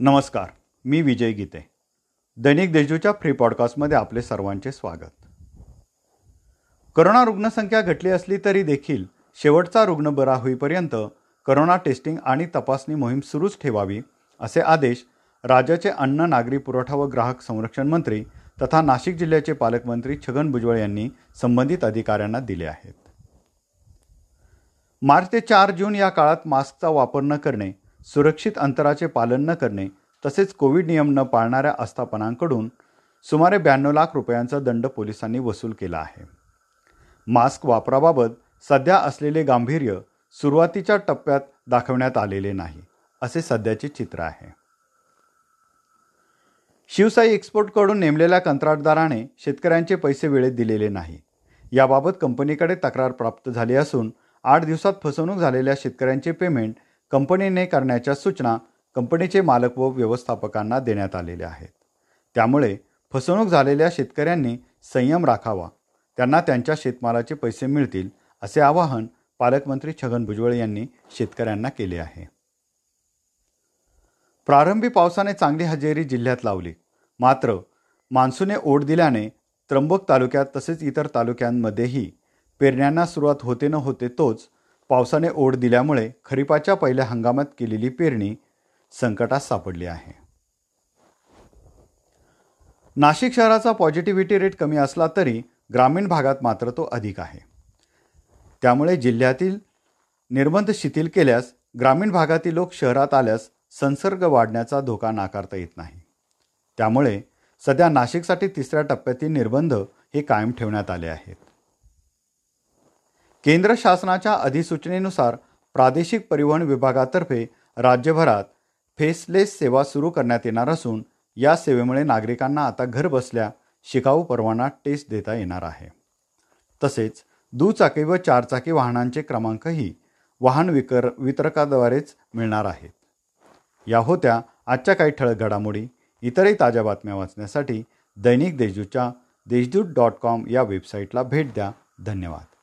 नमस्कार मी विजय गीते. दैनिक देशूच्या फ्री पॉडकास्टमध्ये आपले सर्वांचे स्वागत. करोना रुग्णसंख्या घटली असली तरी देखील शेवटचा रुग्ण बरा होईपर्यंत करोना टेस्टिंग आणि तपासणी मोहीम सुरूच ठेवावी असे आदेश राज्याचे अन्न नागरी पुरवठा व ग्राहक संरक्षण मंत्री तथा नाशिक जिल्ह्याचे पालकमंत्री छगन भुजबळ यांनी संबंधित अधिकाऱ्यांना दिले आहेत. मार्च ते चार जून या काळात मास्कचा वापर न करणे सुरक्षित अंतराचे पालन न करणे तसेच कोविड नियम न पाळणाऱ्या आस्थापनांकडून सुमारे ब्याण्णव लाख रुपयांचा दंड पोलिसांनी वसूल केला आहे. मास्क वापराबाबत सध्या असलेले गांभीर्य सुरुवातीच्या टप्प्यात दाखवण्यात आलेले नाही असे सध्याचे चित्र आहे. शिवसाई एक्सपोर्टकडून नेमलेल्या कंत्राटदाराने शेतकऱ्यांचे पैसे वेळेत दिलेले नाही. याबाबत कंपनीकडे तक्रार प्राप्त झाली असून आठ दिवसात फसवणूक झालेल्या शेतकऱ्यांचे पेमेंट कंपनीने करण्याच्या सूचना कंपनीचे मालक व व्यवस्थापकांना देण्यात आलेल्या आहेत. त्यामुळे फसवणूक झालेल्या शेतकऱ्यांनी संयम राखावा. त्यांना त्यांच्या शेतमालाचे पैसे मिळतील असे आवाहन पालकमंत्री छगन भुजबळ यांनी शेतकऱ्यांना केले आहे. प्रारंभी पावसाने चांगली हजेरी जिल्ह्यात लावली. मात्र मान्सूने ओढ दिल्याने त्र्यंबक तालुक्यात तसेच इतर तालुक्यांमध्येही पेरण्यांना सुरुवात होते न होते तोच पावसाने ओढ दिल्यामुळे खरीपाच्या पहिल्या हंगामात केलेली पेरणी संकटात सापडली आहे. नाशिक शहराचा पॉझिटिव्हिटी रेट कमी असला तरी ग्रामीण भागात मात्र तो अधिक आहे. त्यामुळे जिल्ह्यातील निर्बंध शिथिल केल्यास ग्रामीण भागातील लोक शहरात आल्यास संसर्ग वाढण्याचा धोका नाकारता येत नाही. त्यामुळे सध्या नाशिकसाठी तिसऱ्या टप्प्यातील निर्बंध हे कायम ठेवण्यात आले आहेत. केंद्र शासनाच्या अधिसूचनेनुसार प्रादेशिक परिवहन विभागातर्फे राज्यभरात फेसलेस सेवा सुरू करण्यात येणार असून या सेवेमुळे नागरिकांना आता घर बसल्या शिकाऊ परवाना टेस्ट देता येणार आहे. तसेच दुचाकी व चारचाकी वाहनांचे क्रमांकही वाहन विकर वितरकाद्वारेच मिळणार आहेत. या होत्या आजच्या काही ठळक घडामोडी. इतरही ताज्या बातम्या वाचण्यासाठी दैनिक देशदूतच्या देशदूत डॉट कॉम या वेबसाईटला भेट द्या. धन्यवाद.